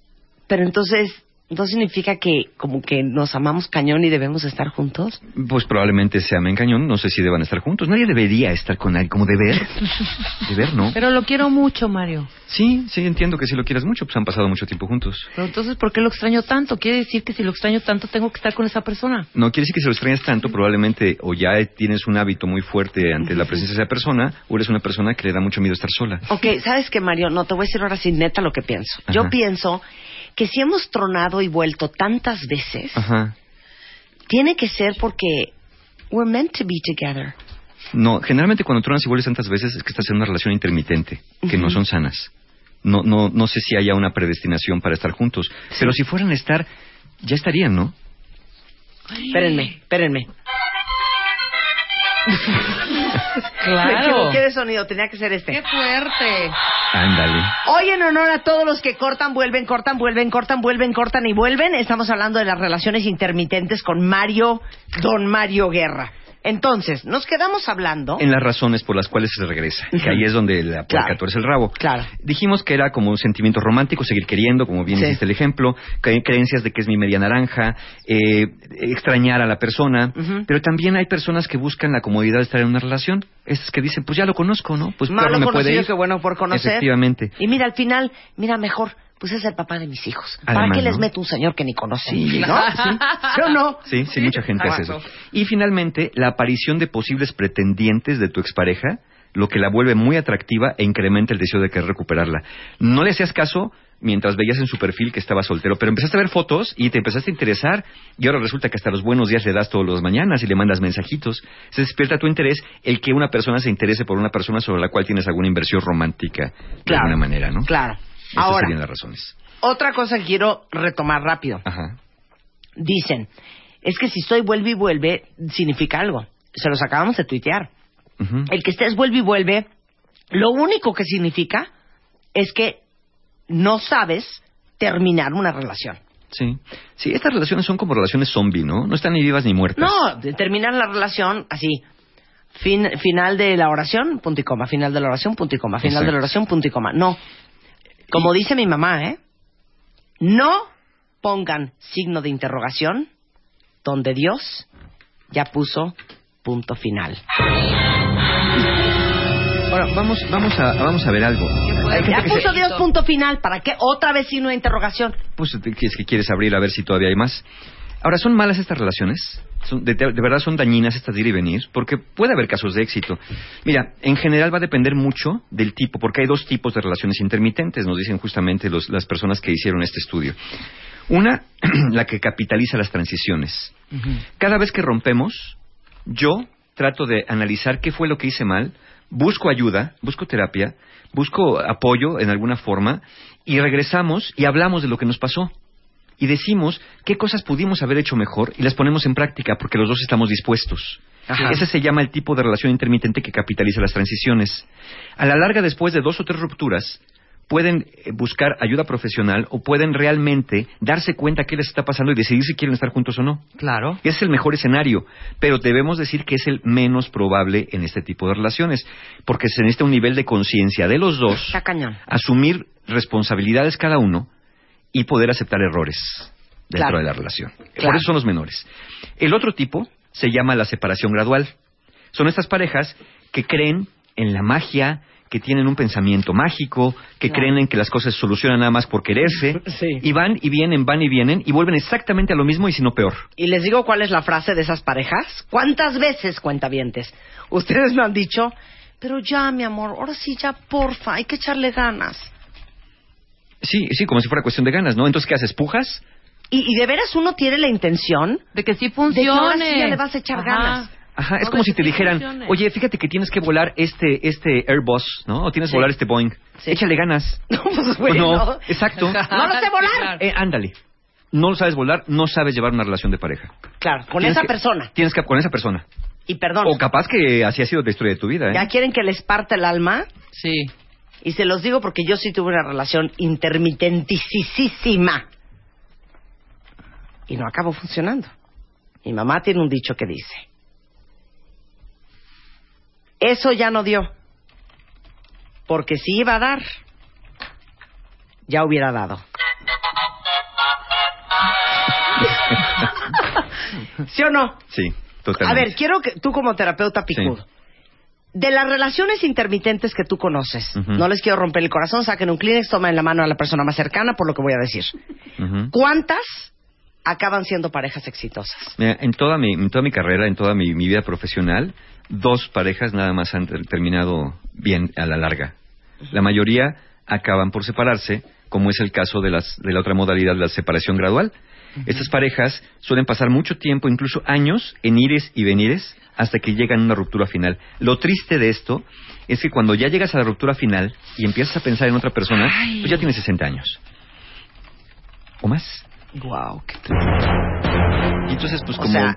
Speaker 1: Pero entonces, ¿no significa que como que nos amamos cañón y debemos estar juntos?
Speaker 4: Pues probablemente se amen cañón, no sé si deban estar juntos. Nadie debería estar con alguien como deber. [LAUGHS] Deber, ¿no?
Speaker 3: Pero lo quiero mucho, Mario.
Speaker 4: Sí, sí, entiendo que si lo quieres mucho, pues han pasado mucho tiempo juntos.
Speaker 3: Pero entonces, ¿por qué lo extraño tanto? Quiere decir que si lo extraño tanto, tengo que estar con esa persona.
Speaker 4: No quiere decir que si lo extrañas tanto, probablemente o ya tienes un hábito muy fuerte ante la presencia de esa persona, o eres una persona que le da mucho miedo estar sola.
Speaker 1: Ok, ¿sabes qué, Mario? No, te voy a decir ahora sí neta lo que pienso. Yo pienso que si hemos tronado y vuelto tantas veces,
Speaker 4: Ajá.
Speaker 1: tiene que ser porque we're meant to be together.
Speaker 4: No, generalmente cuando tronas y vuelves tantas veces es que estás en una relación intermitente, que no son sanas. No, no, no sé si haya una predestinación para estar juntos, pero si fueran a estar, ya estarían, ¿no?
Speaker 1: Espérenme, espérenme. [LAUGHS] Me
Speaker 3: Claro.
Speaker 1: equivoqué de sonido, tenía que ser este.
Speaker 3: ¡Qué fuerte!
Speaker 4: Ándale.
Speaker 1: Hoy en honor a todos los que cortan, vuelven, cortan, vuelven, cortan, vuelven, cortan y vuelven, estamos hablando de las relaciones intermitentes con Mario, don Mario Guerra. Entonces, nos quedamos hablando.
Speaker 4: En las razones por las cuales se regresa, que ahí es donde la puerca
Speaker 1: Claro.
Speaker 4: tuerce el rabo.
Speaker 1: Claro.
Speaker 4: Dijimos que era como un sentimiento romántico, seguir queriendo, como bien
Speaker 1: Sí.
Speaker 4: hiciste el ejemplo, cre- creencias de que es mi media naranja, eh, extrañar a la persona, pero también hay personas que buscan la comodidad de estar en una relación, esas que dicen, pues ya lo conozco, ¿no? Pues claro, me puede ir.
Speaker 1: que bueno por conocer.
Speaker 4: Efectivamente.
Speaker 1: Y mira, al final, mira, mejor, pues es el papá de mis hijos. ¿Para qué les
Speaker 4: ¿no?
Speaker 1: meto un señor que ni conocen?
Speaker 4: Sí,
Speaker 1: ¿no? [LAUGHS] ¿Sí o no?
Speaker 4: Sí, sí, mucha gente hace eso. Y finalmente, la aparición de posibles pretendientes de tu expareja, lo que la vuelve muy atractiva e incrementa el deseo de querer recuperarla. No le hacías caso mientras veías en su perfil que estaba soltero, pero empezaste a ver fotos y te empezaste a interesar y ahora resulta que hasta los buenos días le das todas las mañanas y le mandas mensajitos. Se despierta tu interés el que una persona se interese por una persona sobre la cual tienes alguna inversión romántica de
Speaker 1: Claro.
Speaker 4: alguna manera, ¿no?
Speaker 1: Claro. Ahora,
Speaker 4: serían las razones.
Speaker 1: otra cosa que quiero retomar rápido.
Speaker 4: Ajá.
Speaker 1: Dicen, es que si estoy vuelve y vuelve, significa algo. Se los acabamos de tuitear. El que estés vuelve y vuelve, lo único que significa es que no sabes terminar una relación.
Speaker 4: Sí. Sí, estas relaciones son como relaciones zombie, ¿no? No están ni vivas ni muertas.
Speaker 1: No, de terminar la relación así. Fin, final de la oración, punto y coma. Final de la oración, punto y coma. Final
Speaker 4: Exacto.
Speaker 1: de la oración, punto y coma. No. Como dice mi mamá, ¿eh? No pongan signo de interrogación donde Dios ya puso punto final.
Speaker 4: Ahora, vamos, vamos, a, vamos a ver algo. Gente
Speaker 1: Ya puso Dios punto final. ¿Para qué otra vez signo de interrogación?
Speaker 4: Pues es que quieres abrir a ver si todavía hay más. Ahora, ¿son malas estas relaciones? Son- de, de verdad son dañinas estas de ir y venir? Porque puede haber casos de éxito. Mira, en general va a depender mucho del tipo, porque hay dos tipos de relaciones intermitentes, nos dicen justamente los- las personas que hicieron este estudio. Una, [CLEARS THROAT] la que capitaliza las transiciones. Cada vez que rompemos, yo trato de analizar qué fue lo que hice mal, busco ayuda, busco terapia, busco apoyo en alguna forma y regresamos y hablamos de lo que nos pasó. Y decimos qué cosas pudimos haber hecho mejor y las ponemos en práctica porque los dos estamos dispuestos.
Speaker 1: Ajá.
Speaker 4: Ese se llama el tipo de relación intermitente que capitaliza las transiciones. A la larga, después de dos o tres rupturas, pueden eh, buscar ayuda profesional o pueden realmente darse cuenta qué les está pasando y decidir si quieren estar juntos o no.
Speaker 1: Claro.
Speaker 4: Ese es el mejor escenario, pero debemos decir que es el menos probable en este tipo de relaciones, porque se necesita un nivel de conciencia de los dos,
Speaker 1: Está cañón.
Speaker 4: asumir responsabilidades cada uno y poder aceptar errores dentro
Speaker 1: Claro.
Speaker 4: de la relación.
Speaker 1: Claro.
Speaker 4: Por eso son los menores. El otro tipo se llama la separación gradual. Son estas parejas que creen en la magia, que tienen un pensamiento mágico, que
Speaker 1: Claro.
Speaker 4: creen en que las cosas se solucionan nada más por quererse,
Speaker 1: Sí.
Speaker 4: y van y vienen, van y vienen, y vuelven exactamente a lo mismo y si no peor.
Speaker 1: Y les digo cuál es la frase de esas parejas. ¿Cuántas veces, cuentavientes, ustedes me han dicho, pero ya, mi amor, ahora sí, ya, porfa, hay que echarle ganas?
Speaker 4: Sí, sí, como si fuera cuestión de ganas, ¿no? Entonces, ¿qué haces? ¿Pujas?
Speaker 1: Y, y de veras uno tiene la intención
Speaker 3: De que sí
Speaker 1: de que
Speaker 3: funcione.
Speaker 1: ahora sí ya le vas a echar
Speaker 3: Ajá.
Speaker 1: ganas.
Speaker 4: Ajá, es
Speaker 3: No,
Speaker 4: como si te dijeran,
Speaker 3: funcione.
Speaker 4: oye, fíjate que tienes que volar este este Airbus, ¿no? O tienes que
Speaker 1: Sí.
Speaker 4: volar este Boeing.
Speaker 1: Sí.
Speaker 4: Échale ganas. [LAUGHS]
Speaker 1: No, pues
Speaker 4: Pues
Speaker 1: bueno.
Speaker 4: no, exacto. [LAUGHS]
Speaker 1: No lo sé volar.
Speaker 4: Eh, ándale. No lo sabes volar, no sabes llevar una relación de pareja.
Speaker 1: Claro, con
Speaker 4: Tienes
Speaker 1: esa
Speaker 4: que-
Speaker 1: persona.
Speaker 4: Tienes que con esa persona.
Speaker 1: Y perdón,
Speaker 4: O capaz que así ha sido la historia de tu vida, ¿eh?
Speaker 1: ya quieren que les parte el alma.
Speaker 3: Sí.
Speaker 1: Y se los digo porque yo sí tuve una relación intermitentísima. Y no acabó funcionando. Mi mamá tiene un dicho que dice, eso ya no dio, porque si iba a dar, ya hubiera dado. [LAUGHS] ¿Sí o no?
Speaker 4: Sí,
Speaker 1: A
Speaker 4: totalmente.
Speaker 1: ver, quiero que tú como terapeuta picudo, de las relaciones intermitentes que tú conoces, no les quiero romper el corazón, saquen un Kleenex, tomen la mano a la persona más cercana por lo que voy a decir. ¿Cuántas acaban siendo parejas exitosas?
Speaker 4: Mira, en toda mi, en toda mi carrera, en toda mi, mi vida profesional, dos parejas nada más han ter- terminado bien a la larga. La mayoría acaban por separarse, como es el caso de, las, de la otra modalidad, la separación gradual. Estas parejas suelen pasar mucho tiempo, incluso años, en ires y venires, hasta que llegan a una ruptura final. Lo triste de esto es que cuando ya llegas a la ruptura final y empiezas a pensar en otra persona, pues ya tienes 60 años. ¿O más?
Speaker 1: Wow, qué
Speaker 4: Y entonces, pues
Speaker 1: O
Speaker 4: como...
Speaker 1: sea,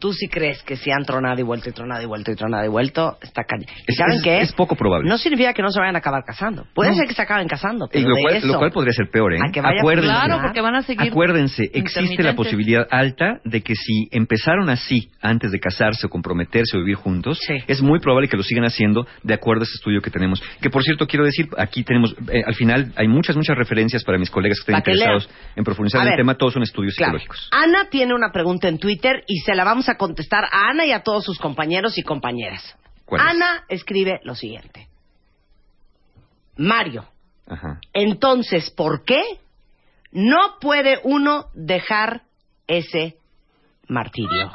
Speaker 1: tú sí crees que si han tronado y vuelto y tronado y vuelto y tronado y vuelto, está cañón. ¿Y
Speaker 4: Es-
Speaker 1: saben
Speaker 4: es-
Speaker 1: qué?
Speaker 4: es poco probable.
Speaker 1: No significa que no se vayan a acabar casando. Puede
Speaker 4: No.
Speaker 1: ser que se acaben casando,
Speaker 4: Y
Speaker 1: pero
Speaker 4: lo,
Speaker 1: de
Speaker 4: cual,
Speaker 1: eso
Speaker 4: lo cual podría ser peor, ¿eh?
Speaker 1: a que vaya
Speaker 4: Acuérdense,
Speaker 3: Claro, porque van a seguir.
Speaker 4: acuérdense, existe la posibilidad alta de que si empezaron así antes de casarse o comprometerse o vivir juntos,
Speaker 1: Sí.
Speaker 4: es muy probable que lo sigan haciendo de acuerdo a ese estudio que tenemos. Que por cierto, quiero decir, aquí tenemos, eh, al final hay muchas, muchas referencias para mis colegas que estén interesados en profundizar
Speaker 1: A
Speaker 4: en el tema, todos son estudios
Speaker 1: Claro.
Speaker 4: psicológicos.
Speaker 1: Ana tiene una pregunta en Twitter y se la vamos a contestar a Ana y a todos sus compañeros y compañeras.
Speaker 4: ¿Cuál es?
Speaker 1: Ana escribe lo siguiente. Mario,
Speaker 4: Ajá.
Speaker 1: Entonces, ¿por qué no puede uno dejar ese martirio?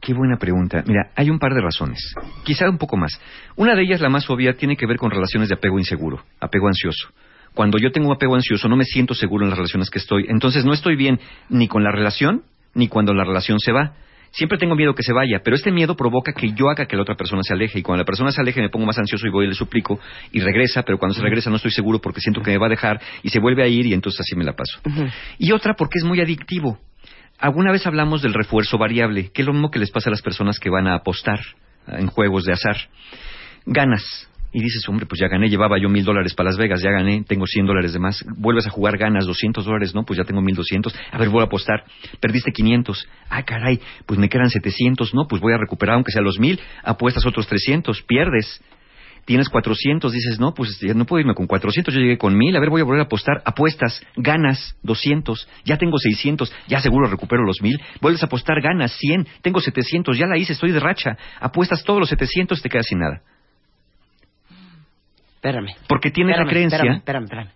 Speaker 4: Qué buena pregunta. Mira, hay un par de razones. Quizá un poco más. Una de ellas, la más obvia, tiene que ver con relaciones de apego inseguro, apego ansioso. Cuando yo tengo un apego ansioso, no me siento seguro en las relaciones que estoy. Entonces no estoy bien ni con la relación, ni cuando la relación se va. Siempre tengo miedo que se vaya, pero este miedo provoca que yo haga que la otra persona se aleje. Y cuando la persona se aleje me pongo más ansioso y voy y le suplico y regresa, pero cuando se regresa no estoy seguro porque siento que me va a dejar y se vuelve a ir y entonces así me la paso. Y otra porque es muy adictivo. Alguna vez hablamos del refuerzo variable, que es lo mismo que les pasa a las personas que van a apostar en juegos de azar. Ganas. Y dices, hombre, pues ya gané, llevaba yo mil dólares para Las Vegas, ya gané, tengo cien dólares de más. Vuelves a jugar, ganas doscientos dólares, ¿no? Pues ya tengo mil doscientos. A ver, voy a apostar. Perdiste quinientos. Ah, caray, pues me quedan setecientos, ¿no? Pues voy a recuperar, aunque sea los mil. Apuestas otros trescientos, pierdes. Tienes cuatrocientos, dices, no, pues ya no puedo irme con cuatrocientos, yo llegué con mil, a ver, voy a volver a apostar, apuestas, ganas doscientos, ya tengo seiscientos, ya seguro recupero los mil, vuelves a apostar, ganas cien, tengo setecientos, ya la hice, estoy de racha, apuestas todos los setecientos, te quedas sin nada.
Speaker 1: Espérame.
Speaker 4: Porque tienes la
Speaker 1: Espérame,
Speaker 4: creencia...
Speaker 1: Espérame, espérame, espérame.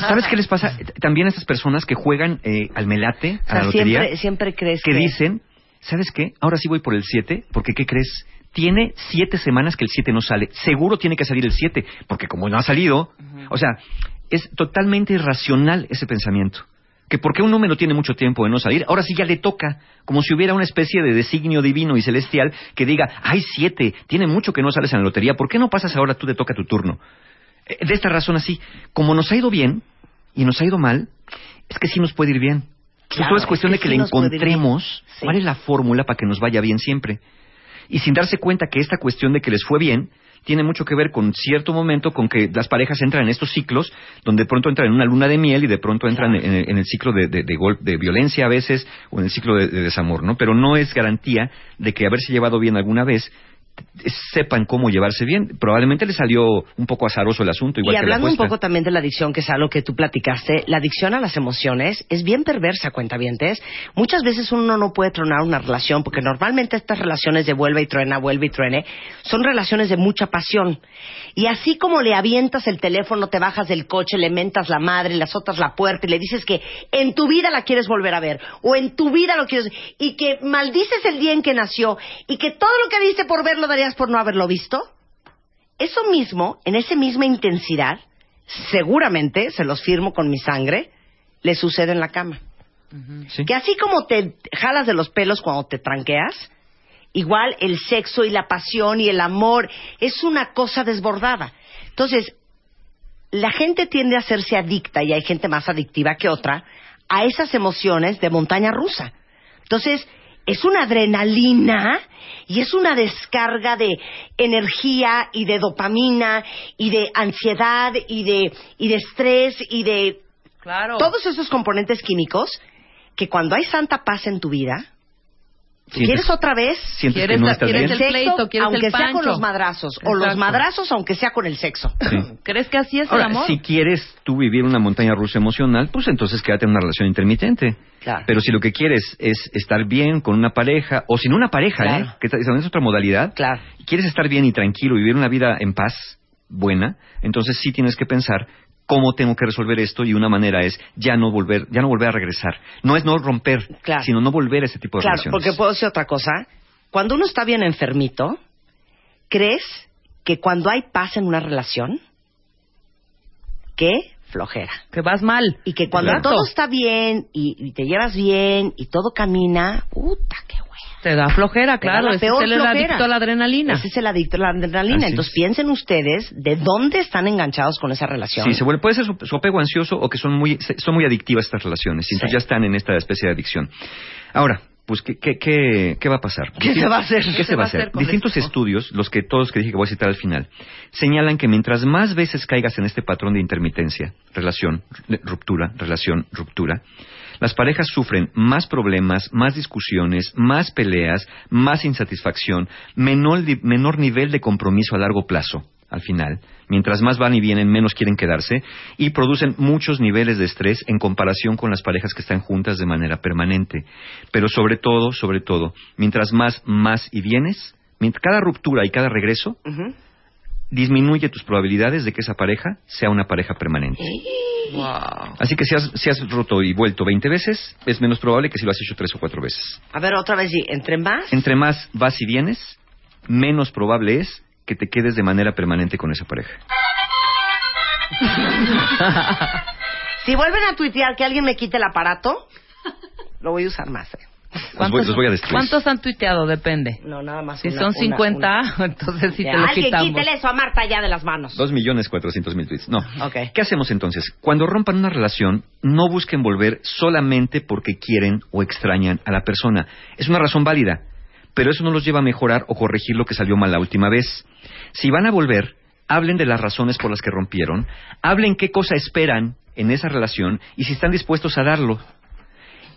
Speaker 4: ¿Sabes qué les pasa? También a estas personas que juegan eh, al melate,
Speaker 1: O
Speaker 4: a la
Speaker 1: sea,
Speaker 4: lotería,
Speaker 1: siempre, siempre crees
Speaker 4: que dicen, ¿sabes qué? Ahora sí voy por el 7, porque ¿qué crees? Tiene siete semanas que el 7 no sale. Seguro tiene que salir el 7, porque como no ha salido, o sea, es totalmente irracional ese pensamiento. Que porque un número tiene mucho tiempo de no salir, ahora sí ya le toca, como si hubiera una especie de designio divino y celestial que diga, hay siete, tiene mucho que no sales en la lotería, ¿por qué no pasas ahora tú te toca tu turno? Eh, De esta razón así, como nos ha ido bien y nos ha ido mal, es que sí nos puede ir bien.
Speaker 1: Claro,
Speaker 4: todo es cuestión
Speaker 1: es
Speaker 4: de
Speaker 1: que sí
Speaker 4: le encontremos
Speaker 1: Sí.
Speaker 4: cuál es la fórmula para que nos vaya bien siempre. Y sin darse cuenta que esta cuestión de que les fue bien tiene mucho que ver con cierto momento con que las parejas entran en estos ciclos donde de pronto entran en una luna de miel y de pronto entran en, en el ciclo de, de, de violencia a veces o en el ciclo de, de desamor, ¿no? Pero no es garantía de que haberse llevado bien alguna vez sepan cómo llevarse bien. Probablemente les salió un poco azaroso el asunto, igual
Speaker 1: y
Speaker 4: que la
Speaker 1: hablando un poco también de la adicción, que es algo que tú platicaste, la adicción a las emociones es bien perversa, cuentavientes. Muchas veces uno no puede tronar una relación, porque normalmente estas relaciones de vuelve y truena, vuelve y truene, son relaciones de mucha pasión. Y así como le avientas el teléfono, te bajas del coche, le mentas la madre, le azotas la puerta y le dices que en tu vida la quieres volver a ver, o en tu vida lo quieres, y que maldices el día en que nació, y que todo lo que diste por verlo darías por no haberlo visto, eso mismo, en esa misma intensidad, seguramente, se los firmo con mi sangre, le sucede en la cama.
Speaker 4: Sí.
Speaker 1: Que así como te jalas de los pelos cuando te tranqueas, igual el sexo y la pasión y el amor es una cosa desbordada. Entonces, la gente tiende a hacerse adicta, y hay gente más adictiva que otra, a esas emociones de montaña rusa. Entonces, es una adrenalina y es una descarga de energía y de dopamina y de ansiedad y de, y de estrés y de
Speaker 3: Claro.
Speaker 1: todos esos componentes químicos que cuando hay santa paz en tu vida, ¿quieres otra vez?
Speaker 4: sientes que
Speaker 3: ¿Quieres
Speaker 4: no estás
Speaker 3: quieres
Speaker 4: bien.
Speaker 3: el
Speaker 1: sexo,
Speaker 3: pleito, quieres
Speaker 1: aunque
Speaker 3: el
Speaker 1: sea con los madrazos, o los madrazos aunque sea con el sexo.
Speaker 4: Sí. [LAUGHS]
Speaker 3: ¿Crees que así es
Speaker 4: Ahora,
Speaker 3: el amor?
Speaker 4: si quieres tú vivir una montaña rusa emocional, pues entonces quédate en una relación intermitente.
Speaker 1: Claro.
Speaker 4: Pero si lo que quieres es estar bien con una pareja, o sin una pareja,
Speaker 1: Claro.
Speaker 4: ¿eh? que esa es otra modalidad,
Speaker 1: Claro.
Speaker 4: quieres estar bien y tranquilo, vivir una vida en paz, buena, entonces sí tienes que pensar cómo tengo que resolver esto y una manera es ya no volver, ya no volver a regresar. No es no romper,
Speaker 1: Claro.
Speaker 4: sino no volver a ese tipo de
Speaker 1: Claro,
Speaker 4: relaciones.
Speaker 1: porque puedo decir otra cosa. Cuando uno está bien enfermito, ¿crees que cuando hay paz en una relación, qué flojera?
Speaker 3: Que vas mal.
Speaker 1: Y que cuando todo está bien y, y te llevas bien y todo camina, puta, qué hueva.
Speaker 3: Te da flojera,
Speaker 1: Te da
Speaker 3: claro.
Speaker 1: la
Speaker 3: Ese es el
Speaker 1: flojera.
Speaker 3: adicto a la adrenalina.
Speaker 1: Ese es el adicto a la adrenalina.
Speaker 4: Así
Speaker 1: Entonces
Speaker 4: es.
Speaker 1: piensen ustedes de dónde están enganchados con esa relación.
Speaker 4: Sí, se vuelve, puede ser su, su apego ansioso o que son muy, se- son muy adictivas estas relaciones. Y entonces
Speaker 1: Sí.
Speaker 4: ya están en esta especie de adicción. Ahora, pues, ¿qué, qué, qué, qué va a pasar?
Speaker 1: ¿Qué se va a hacer?
Speaker 4: ¿Qué se va a hacer? Distintos
Speaker 3: esto?
Speaker 4: estudios, los que todos que dije que voy a citar al final, señalan que mientras más veces caigas en este patrón de intermitencia, relación, ruptura, relación, ruptura, las parejas sufren más problemas, más discusiones, más peleas, más insatisfacción, menor, menor nivel de compromiso a largo plazo, al final. Mientras más van y vienen, menos quieren quedarse y producen muchos niveles de estrés en comparación con las parejas que están juntas de manera permanente. Pero sobre todo, sobre todo, mientras más más y vienes, Mientras cada ruptura y cada regreso disminuye tus probabilidades de que esa pareja sea una pareja permanente.
Speaker 3: Wow.
Speaker 4: Así que si has, si has roto y vuelto 20 veces, es menos probable que si lo has hecho tres o cuatro veces.
Speaker 1: A ver, otra vez, sí. entre más.
Speaker 4: Entre más vas y vienes, menos probable es que te quedes de manera permanente con esa pareja. [LAUGHS]
Speaker 1: Si vuelven a tuitear que alguien me quite el aparato, lo voy a usar más. ¿eh?
Speaker 4: Los voy, los voy a destruir.
Speaker 3: ¿Cuántos han tuiteado? Depende.
Speaker 1: No, nada más.
Speaker 3: Si
Speaker 1: una-
Speaker 3: son
Speaker 1: una-
Speaker 3: 50,
Speaker 1: una. [LAUGHS]
Speaker 3: entonces sí
Speaker 1: Ya,
Speaker 3: te lo
Speaker 1: Alguien
Speaker 3: quitamos.
Speaker 1: quítele eso a Marta ya de las manos.
Speaker 4: Dos millones cuatrocientos mil tweets. No.
Speaker 1: Ok.
Speaker 4: ¿Qué hacemos entonces? Cuando rompan una relación, no busquen volver solamente porque quieren o extrañan a la persona. Es una razón válida, pero eso no los lleva a mejorar o corregir lo que salió mal la última vez. Si van a volver, hablen de las razones por las que rompieron, hablen qué cosa esperan en esa relación y si están dispuestos a darlo.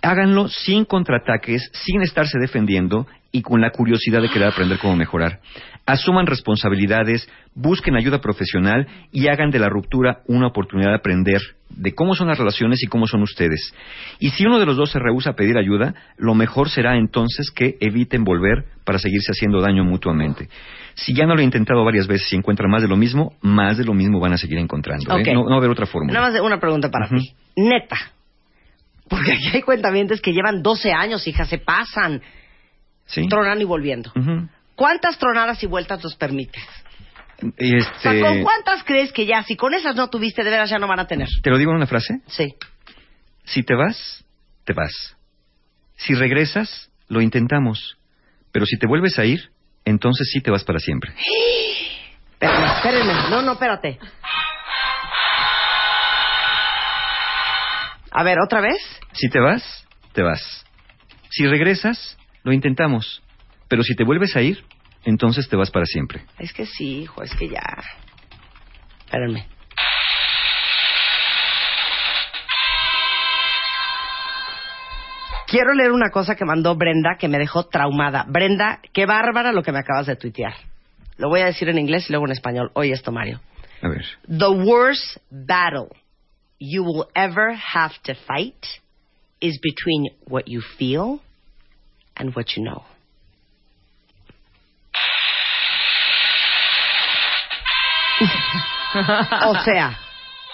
Speaker 4: Háganlo sin contraataques, sin estarse defendiendo y con la curiosidad de querer aprender cómo mejorar. Asuman responsabilidades, busquen ayuda profesional y hagan de la ruptura una oportunidad de aprender de cómo son las relaciones y cómo son ustedes. Y si uno de los dos se rehúsa a pedir ayuda, lo mejor será entonces que eviten volver para seguirse haciendo daño mutuamente. Si ya no lo he intentado varias veces y encuentran más de lo mismo, más de lo mismo van a seguir encontrando. ¿eh? No, no va a haber otra fórmula.
Speaker 1: Nada más una pregunta para
Speaker 4: Ujú.
Speaker 1: ti. Neta. Porque aquí hay cuentamientos que llevan 12 años, hija, se pasan
Speaker 4: ¿Sí?
Speaker 1: tronando y volviendo. ¿Cuántas tronadas y vueltas nos permites? O
Speaker 4: Este,
Speaker 1: sea, ¿con cuántas crees que ya, si con esas no tuviste, de veras ya no van a tener?
Speaker 4: ¿Te lo digo en una frase?
Speaker 1: Sí.
Speaker 4: Si te vas, te vas. Si regresas, lo intentamos. Pero si te vuelves a ir, entonces sí te vas para siempre. [GASPS]
Speaker 1: Espérenme, espérenme. No, no, espérate. A ver, ¿otra vez?
Speaker 4: Si te vas, te vas. Si regresas, lo intentamos. Pero si te vuelves a ir, entonces te vas para siempre.
Speaker 1: Es que sí, hijo, es que ya. Espérenme. Quiero leer una cosa que mandó Brenda que me dejó traumada. Brenda, qué bárbara lo que me acabas de tuitear. Lo voy a decir en inglés y luego en español. Oye esto, Mario.
Speaker 4: A ver.
Speaker 1: The worst battle you will ever have to fight is between what you feel and what you know. o sea,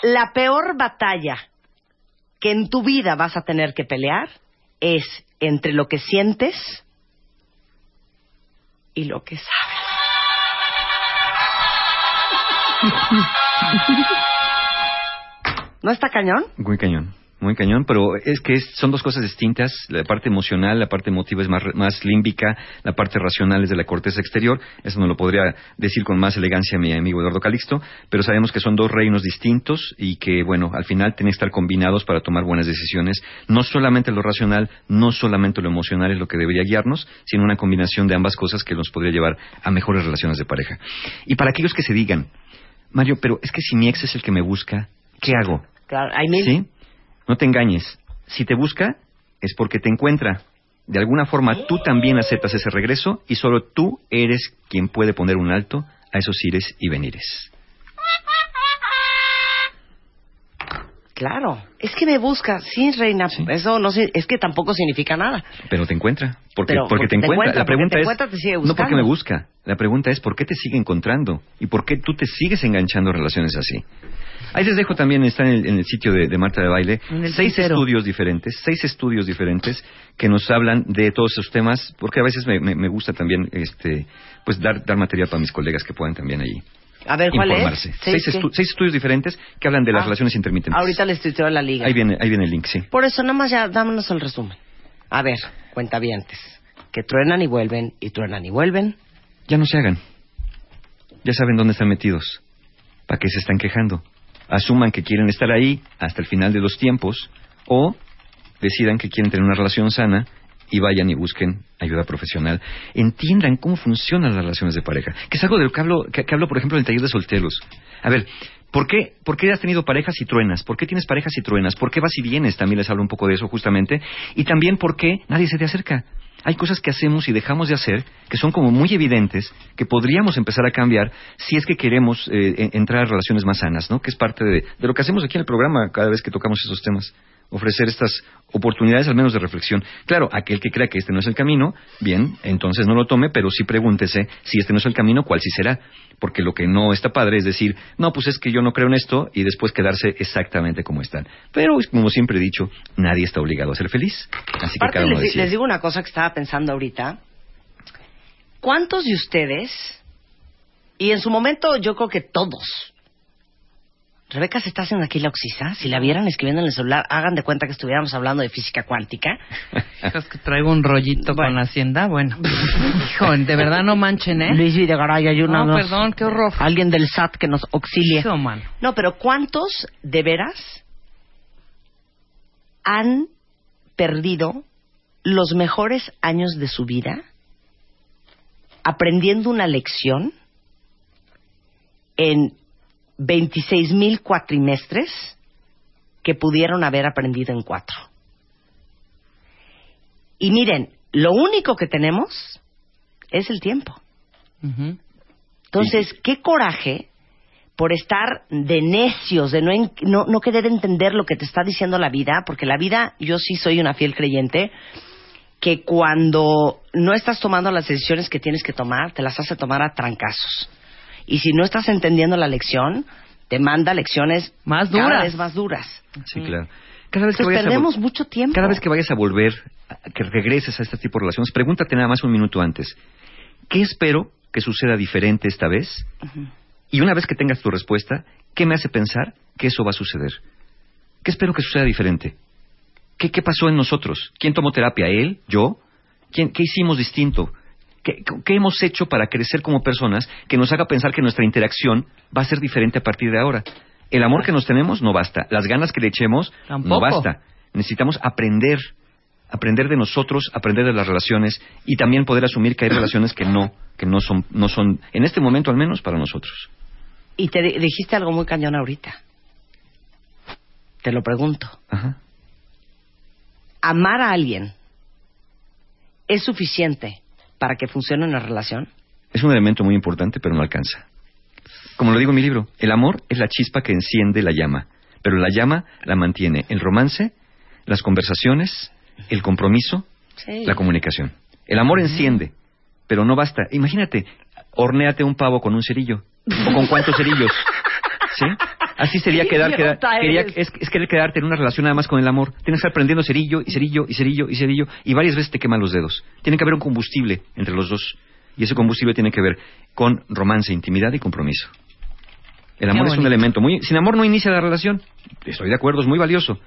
Speaker 1: la peor batalla que en tu vida vas a tener que pelear es entre lo que sientes y lo que sabes. [LAUGHS] ¿No está cañón?
Speaker 4: Muy cañón, muy cañón, pero es que es- son dos cosas distintas. La parte emocional, la parte emotiva es más, más límbica, la parte racional es de la corteza exterior. Eso no lo podría decir con más elegancia mi amigo Eduardo Calixto, pero sabemos que son dos reinos distintos y que, bueno, al final tienen que estar combinados para tomar buenas decisiones. No solamente lo racional, no solamente lo emocional es lo que debería guiarnos, sino una combinación de ambas cosas que nos podría llevar a mejores relaciones de pareja. Y para aquellos que se digan, Mario, pero es que si mi ex es el que me busca, ¿qué hago?
Speaker 1: Claro, I mean,
Speaker 4: ¿Sí? No te engañes. Si te busca, es porque te encuentra. De alguna forma, tú también aceptas ese regreso y solo tú eres quien puede poner un alto a esos ires y venires.
Speaker 1: Claro, es que me busca, sí, reina.
Speaker 4: Sí.
Speaker 1: Eso no es que tampoco significa nada.
Speaker 4: Pero te encuentra. Porque,
Speaker 1: Pero
Speaker 4: porque
Speaker 1: porque
Speaker 4: te
Speaker 1: te
Speaker 4: encuentra.
Speaker 1: encuentra,
Speaker 4: La pregunta
Speaker 1: porque te
Speaker 4: es.
Speaker 1: encuentra, te sigue
Speaker 4: no porque me busca. La pregunta es por qué te sigue encontrando y por qué tú te sigues enganchando relaciones así. Ahí les dejo también, está en el, en el sitio de, de Marta de Baile, seis estudios diferentes, seis estudios diferentes que nos hablan de todos esos temas, porque a veces me, me- me gusta también este, pues dar, dar material para mis colegas que puedan también allí
Speaker 1: A ver, ¿cuál
Speaker 4: informarse.
Speaker 1: es?
Speaker 4: Seis,
Speaker 1: ¿Seis qué?
Speaker 4: estu- seis estudios diferentes que hablan de las
Speaker 1: Ah,
Speaker 4: relaciones intermitentes.
Speaker 1: Ahorita les tuiteo la liga.
Speaker 4: Ahí viene, ahí viene el link, sí.
Speaker 1: Por eso, nada más ya, dámonos el resumen. A ver, cuentavientes. Que truenan y vuelven, y truenan y vuelven.
Speaker 4: Ya no se hagan. Ya saben dónde están metidos. ¿Para qué se están quejando? Asuman que quieren estar ahí hasta el final de los tiempos o decidan que quieren tener una relación sana y vayan y busquen ayuda profesional. Entiendan cómo funcionan las relaciones de pareja. Que es algo de que hablo, que hablo, por ejemplo, en el taller de solteros. A ver, ¿por qué, ¿por qué has tenido parejas y truenas? ¿Por qué tienes parejas y truenas? ¿Por qué vas y vienes? También les hablo un poco de eso justamente. Y también por qué nadie se te acerca. Hay cosas que hacemos y dejamos de hacer que son como muy evidentes, que podríamos empezar a cambiar si es que queremos eh, en- entrar a relaciones más sanas, ¿no? Que es parte de, de lo que hacemos aquí en el programa cada vez que tocamos esos temas. Ofrecer estas oportunidades al menos de reflexión. Claro, aquel que crea que este no es el camino, bien, entonces no lo tome, pero sí pregúntese si este no es el camino, cuál sí será. Porque lo que no está padre es decir, no, pues es que yo no creo en esto y después quedarse exactamente como están. Pero, como siempre he dicho, nadie está obligado a ser feliz. Así que cada uno
Speaker 1: les, les digo una cosa que estaba pensando ahorita. ¿Cuántos de ustedes, y en su momento yo creo que todos, Rebeca se está haciendo aquí la oxisa, si la vieran escribiendo en el celular, hagan de cuenta que estuviéramos hablando de física cuántica. [LAUGHS]
Speaker 3: Es que traigo un rollito
Speaker 1: Bueno.
Speaker 3: con Hacienda, bueno. [LAUGHS] Hijo, de verdad no manchen, ¿eh?
Speaker 1: Luis Videgaray, ayúdanos.
Speaker 3: No, perdón, qué horror.
Speaker 1: Alguien del SAT que nos auxilie.
Speaker 3: Hijo.
Speaker 1: No, pero ¿cuántos de veras han perdido los mejores años de su vida aprendiendo una lección en 26 mil cuatrimestres que pudieron haber aprendido en cuatro? Y miren, lo único que tenemos es el tiempo. Entonces, qué coraje por estar de necios, de no, no querer entender lo que te está diciendo la vida, porque la vida, yo sí soy una fiel creyente, que cuando no estás tomando las decisiones que tienes que tomar, te las hace tomar a trancazos. Y si no estás entendiendo la lección, te manda lecciones
Speaker 3: Más
Speaker 1: cada
Speaker 3: duras.
Speaker 1: vez más duras.
Speaker 4: Sí, claro. Cada vez que
Speaker 1: Entonces
Speaker 4: vayas a vol-
Speaker 1: perdemos mucho tiempo.
Speaker 4: Cada vez que vayas a volver, que regreses a este tipo de relaciones, pregúntate nada más un minuto antes. ¿Qué espero que suceda diferente esta vez? Y una vez que tengas tu respuesta, ¿qué me hace pensar que eso va a suceder? ¿Qué espero que suceda diferente? ¿Qué, qué pasó en nosotros? ¿Quién tomó terapia? ¿Él? ¿Yo? ¿Quién, ¿Qué hicimos distinto? ¿Qué, ¿Qué hemos hecho para crecer como personas que nos haga pensar que nuestra interacción va a ser diferente a partir de ahora? El amor que nos tenemos no basta. Las ganas que le echemos no
Speaker 3: Tampoco.
Speaker 4: basta. Necesitamos aprender, aprender de nosotros, aprender de las relaciones y también poder asumir que hay relaciones que no, que no son, no son, en este momento al menos, para nosotros.
Speaker 1: Y te di- dijiste algo muy cañón ahorita. Te lo pregunto.
Speaker 4: Ajá.
Speaker 1: Amar a alguien es suficiente para que funcione una relación?
Speaker 4: Es un elemento muy importante, pero no alcanza. Como lo digo en mi libro, el amor es la chispa que enciende la llama, pero la llama la mantiene el romance, las conversaciones, el compromiso,
Speaker 1: Sí.
Speaker 4: la comunicación. El amor enciende, pero no basta. Imagínate, hornéate un pavo con un cerillo. ¿O con cuántos cerillos? ¿Sí? Así sería quedar, quedar- quería- es, es querer quedarte en una relación nada más con el amor. Tienes que estar prendiendo cerillo y cerillo y cerillo y cerillo y varias veces te queman los dedos. Tiene que haber un combustible entre los dos. Y ese combustible tiene que ver con romance, intimidad y compromiso. El amor es un elemento muy... Sin amor no inicia la relación. Estoy de acuerdo, es muy valioso.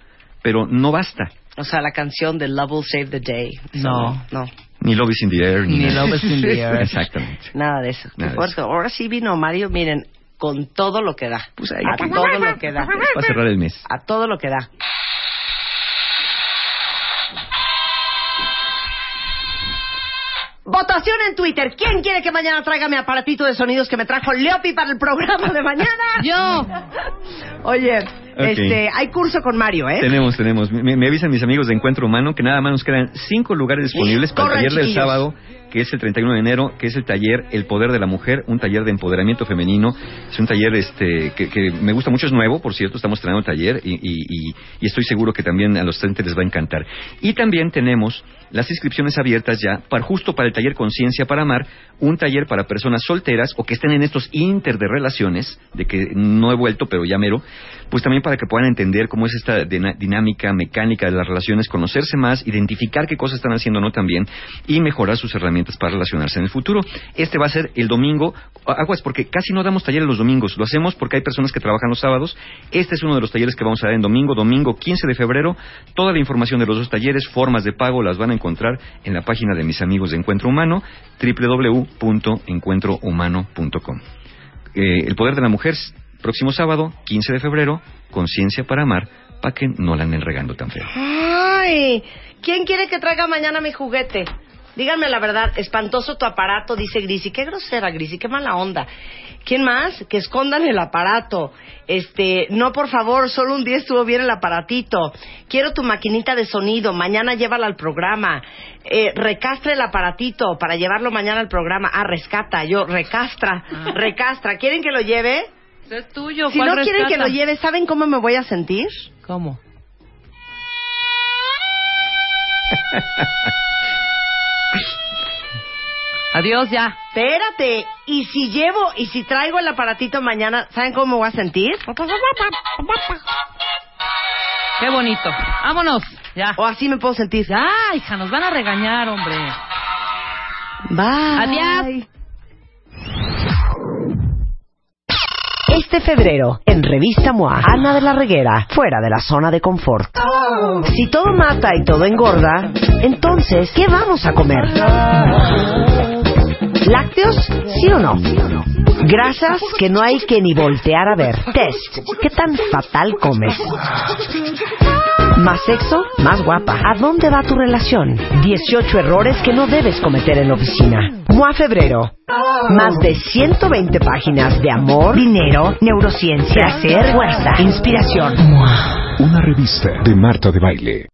Speaker 4: Pero no basta.
Speaker 1: O sea, la canción de Love Will Save the Day. Eso
Speaker 3: No.
Speaker 1: No,
Speaker 4: Ni Love is in the air. Ni.
Speaker 3: Love is in the [LAUGHS] air.
Speaker 4: Exactamente.
Speaker 1: nada de eso.
Speaker 4: Nada de
Speaker 1: fuerte. Ahora sí vino Mario, miren, con todo lo que da.
Speaker 4: Pues ahí
Speaker 1: a
Speaker 4: que-
Speaker 1: todo lo que da.
Speaker 4: Para cerrar el mes.
Speaker 1: A todo lo que da. Votación en Twitter. ¿Quién quiere que mañana traiga mi aparatito de sonidos que me trajo Leopi para el programa de mañana? [LAUGHS]
Speaker 3: Yo.
Speaker 1: Oye, este, hay curso con Mario, ¿eh?
Speaker 4: Tenemos, tenemos. Me, me avisan mis amigos de Encuentro Humano que nada más nos quedan cinco lugares disponibles para el taller del sábado, que es el 31 de enero, que es el taller El Poder de la Mujer, un taller de empoderamiento femenino. Es un taller este que, me gusta mucho, es nuevo, por cierto, estamos estrenando el taller y, estoy seguro que también a los estudiantes les va a encantar. Y también tenemos las inscripciones abiertas ya para justo para el taller Conciencia para Amar, un taller para personas solteras o que estén en estos inter de relaciones, de que no he vuelto, pero ya mero, pues también para que puedan entender cómo es esta dinámica mecánica de las relaciones, conocerse más, identificar qué cosas están haciendo o no también y mejorar sus herramientas para relacionarse en el futuro. Este va a ser el domingo, aguas porque casi no damos talleres los domingos, lo hacemos porque hay personas que trabajan los sábados. Este es uno de los talleres que vamos a dar en domingo, domingo 15 de febrero. Toda la información de los dos talleres, formas de pago, las van a encontrar en la página de mis amigos de Encuentro Humano, www.encuentrohumano.com. Eh, el poder de la mujer, próximo sábado, 15 de febrero, conciencia para amar, para que no la anden regando tan feo.
Speaker 1: Ay, ¿quién quiere que traiga mañana mi juguete? Díganme la verdad, espantoso tu aparato, dice Grisi. Qué grosera, Grisi, qué mala onda. ¿Quién más? Que escondan el aparato. Este, no, por favor, solo un día estuvo bien el aparatito. Quiero tu maquinita de sonido, mañana llévala al programa. Eh, recastra el aparatito para llevarlo mañana al programa. Ah, rescata, yo, recastra, recastra. ¿Quieren que lo lleve?
Speaker 3: Es tuyo.
Speaker 1: Si
Speaker 3: ¿cuál
Speaker 1: no quieren que lo lleve, ¿saben cómo me voy a sentir?
Speaker 3: ¿Cómo? [LAUGHS] Adiós ya.
Speaker 1: Espérate, y si llevo, y si traigo el aparatito mañana, ¿saben cómo me voy a sentir?
Speaker 3: Qué bonito. Vámonos. Ya.
Speaker 1: O así me puedo sentir.
Speaker 3: Ya, hija, nos van a regañar, hombre.
Speaker 1: Bye.
Speaker 3: Adiós.
Speaker 1: Este febrero, en Revista MOA, Ana de la Reguera, fuera de la zona de confort. Si todo mata y todo engorda, entonces, ¿qué vamos a comer? ¿Lácteos? ¿Sí o no? Grasas que no hay que ni voltear a ver. Test. ¿Qué tan fatal comes? Más sexo, más guapa. ¿A dónde va tu relación? 18 errores que no debes cometer en la oficina. MOA Febrero. Más de 120 páginas de amor, dinero, neurociencia, placer, fuerza, inspiración.
Speaker 6: Una revista de Marta de Baile.